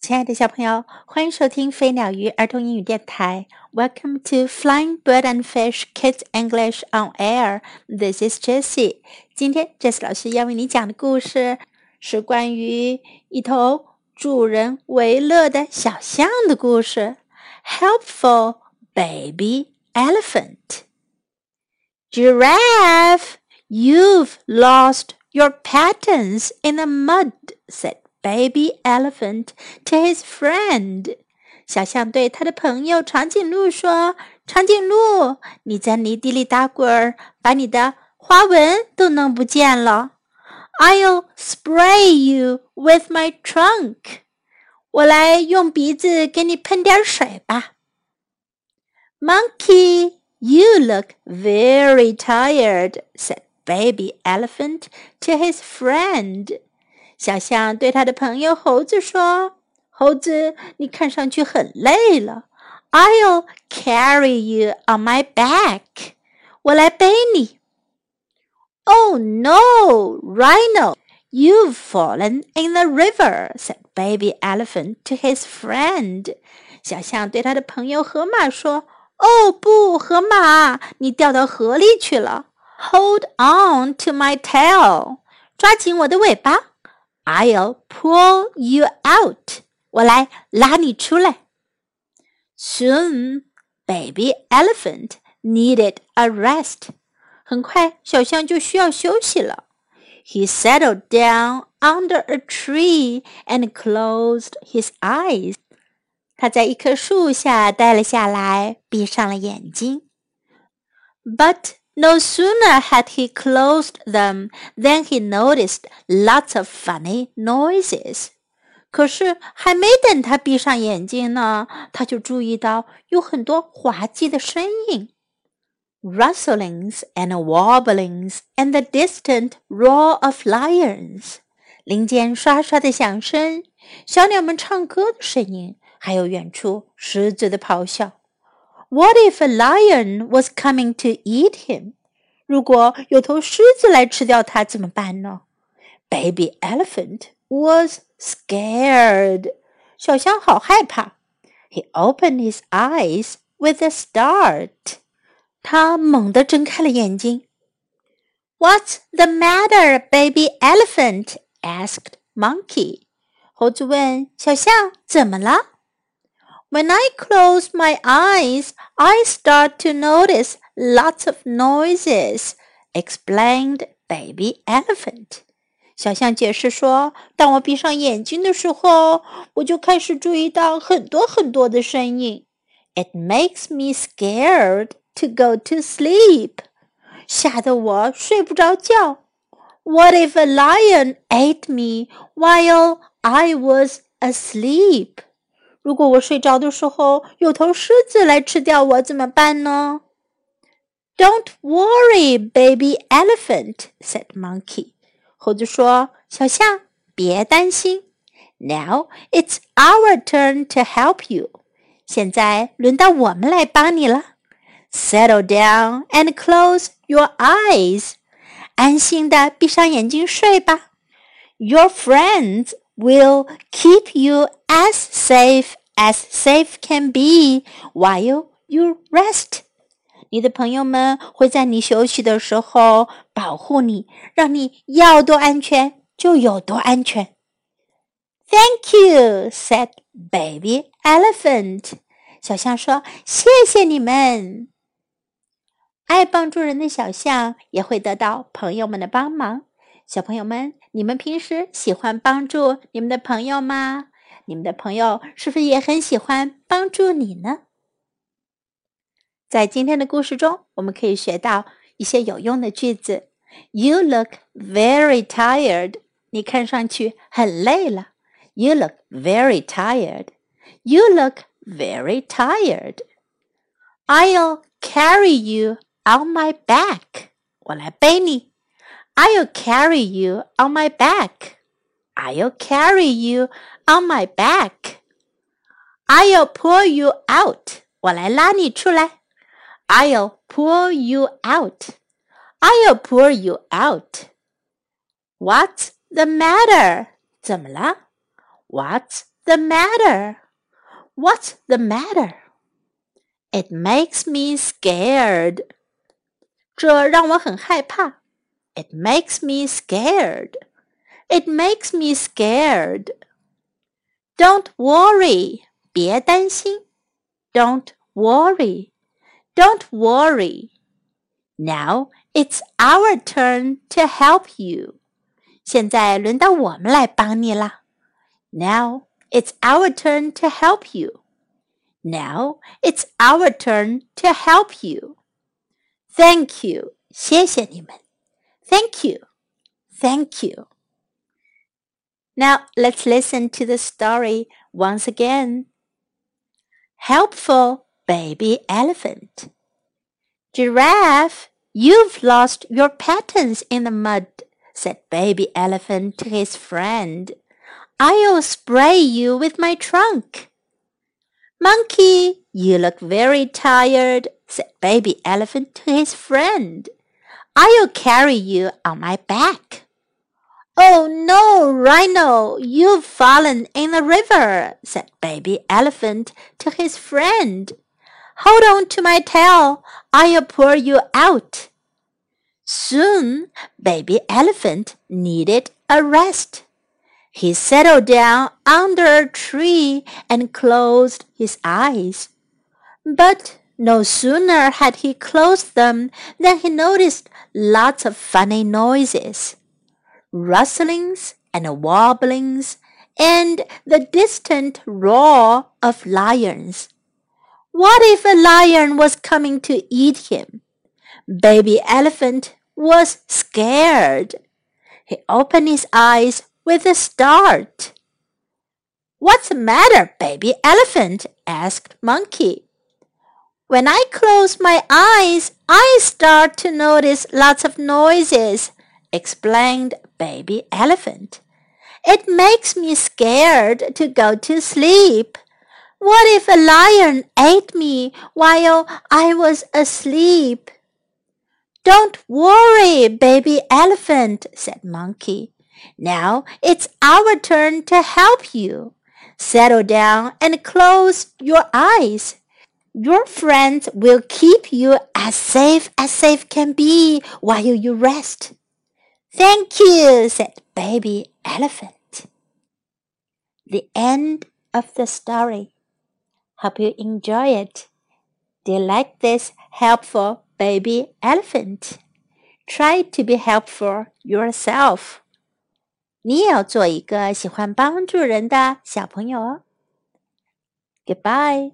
亲爱的小朋友，欢迎收听飞鸟鱼儿童英语电台。Welcome to Flying Bird and Fish Kids English on Air. This is Jessie. 今天 Jessie 老师要为你讲的故事是关于一头助人为乐的小象的故事。Helpful baby elephant. Giraffe, you've lost your patterns in the mud," said baby elephant to his friend. 小象对他的朋友长颈鹿说：“长颈鹿，你在泥地里打滚儿，把你的花纹都弄不见了。I'll spray you with my trunk。我来用鼻子给你喷点水吧。Monkey, you look very tired," said baby elephant to his friend. 小象对他的朋友猴子说：“猴子，你看上去很累了。I'll carry you on my back。我来背你。” Oh no, Rhino! You've fallen in the river," said Baby Elephant to his friend. 小象对他的朋友河马说：“哦不，河马，你掉到河里去了。Hold on to my tail，抓紧我的尾巴。” I'll pull you out. 我来拉你出来。Soon, baby elephant needed a rest. 很快，小象就需要休息了。He settled down under a tree and closed his eyes. 他在一棵树下待了下来，闭上了眼睛。But no sooner had he closed them than he noticed lots of funny noises. 可是还没等他闭上眼睛呢，他就注意到有很多滑稽的声音，rustlings and wobblings and the distant roar of lions，零件刷刷的响声，小鸟们唱歌的声音，还有远处狮子的咆哮。 what if a lion was coming to eat him？如果有头狮子来吃掉他怎么办呢？Baby elephant was scared。小象好害怕。He opened his eyes with a start。他猛地睁开了眼睛。What's the matter, baby elephant? asked Monkey. 猴子问小象怎么了。 ？” when I close my eyes, I start to notice lots of noises, explained Baby Elephant. 小象解释说：“当我闭上眼睛的时候，我就开始注意到很多很多的声音。It makes me scared to go to sleep，吓得我睡不着觉。What if a lion ate me while I was asleep？” 如果我睡着的时候有头狮子来吃掉我怎么办呢？Don't worry, baby elephant," said Monkey. 猴子说：“小象，别担心。Now it's our turn to help you. 现在轮到我们来帮你了。Settle down and close your eyes. 安心的闭上眼睛睡吧。Your friends will keep you as safe as safe can be while you rest. 你的朋友们会在你休息的时候保护你，让你要多安全就有多安全。Thank you," said Baby Elephant. 小象说：“谢谢你们。”爱帮助人的小象也会得到朋友们的帮忙。小朋友们，你们平时喜欢帮助你们的朋友吗？你们的朋友是不是也很喜欢帮助你呢？在今天的故事中，我们可以学到一些有用的句子。You look very tired。你看上去很累了。You look very tired. You look very tired. I'll carry you on my back. 我来背你。I'll carry you on my back. I'll carry you on my back. I'll pull you out. 我来拉你出来。I'll pull you out. I'll pull you out. What's the matter? 怎么了？What's the matter? What's the matter? It makes me scared. 这让我很害怕。It makes me scared. It makes me scared. Don't worry. 别担心。Don't worry. Don't worry. Now it's our turn to help you. 现在轮到我们来帮你啦。Now it's our turn to help you. Now it's our turn to help you. Thank you. 谢谢你们。Thank you. Thank you. Now let's listen to the story once again. Helpful baby elephant. Giraffe, you've lost your patterns in the mud, said baby elephant to his friend. I'll spray you with my trunk. Monkey, you look very tired, said baby elephant to his friend. I'll carry you on my back. Oh no, Rhino, you've fallen in the river, said baby elephant to his friend. Hold on to my tail, I'll pull you out. Soon, baby elephant needed a rest. He settled down under a tree and closed his eyes. But no sooner had he closed them than he noticed lots of funny noises, rustlings and wobblings, and the distant roar of lions. What if a lion was coming to eat him? Baby elephant was scared. He opened his eyes with a start. What's the matter, baby elephant? asked Monkey. When I close my eyes, I start to notice lots of noises, explained Baby Elephant. It makes me scared to go to sleep. What if a lion ate me while I was asleep? Don't worry, baby elephant, said Monkey. Now it's our turn to help you. Settle down and close your eyes. Your friends will keep you as safe as safe can be while you rest. Thank you, said Baby Elephant. The end of the story. Hope you enjoy it. Do you like this helpful baby elephant? Try to be helpful yourself. 你也要做一个喜欢帮助人的小朋友哦。Goodbye.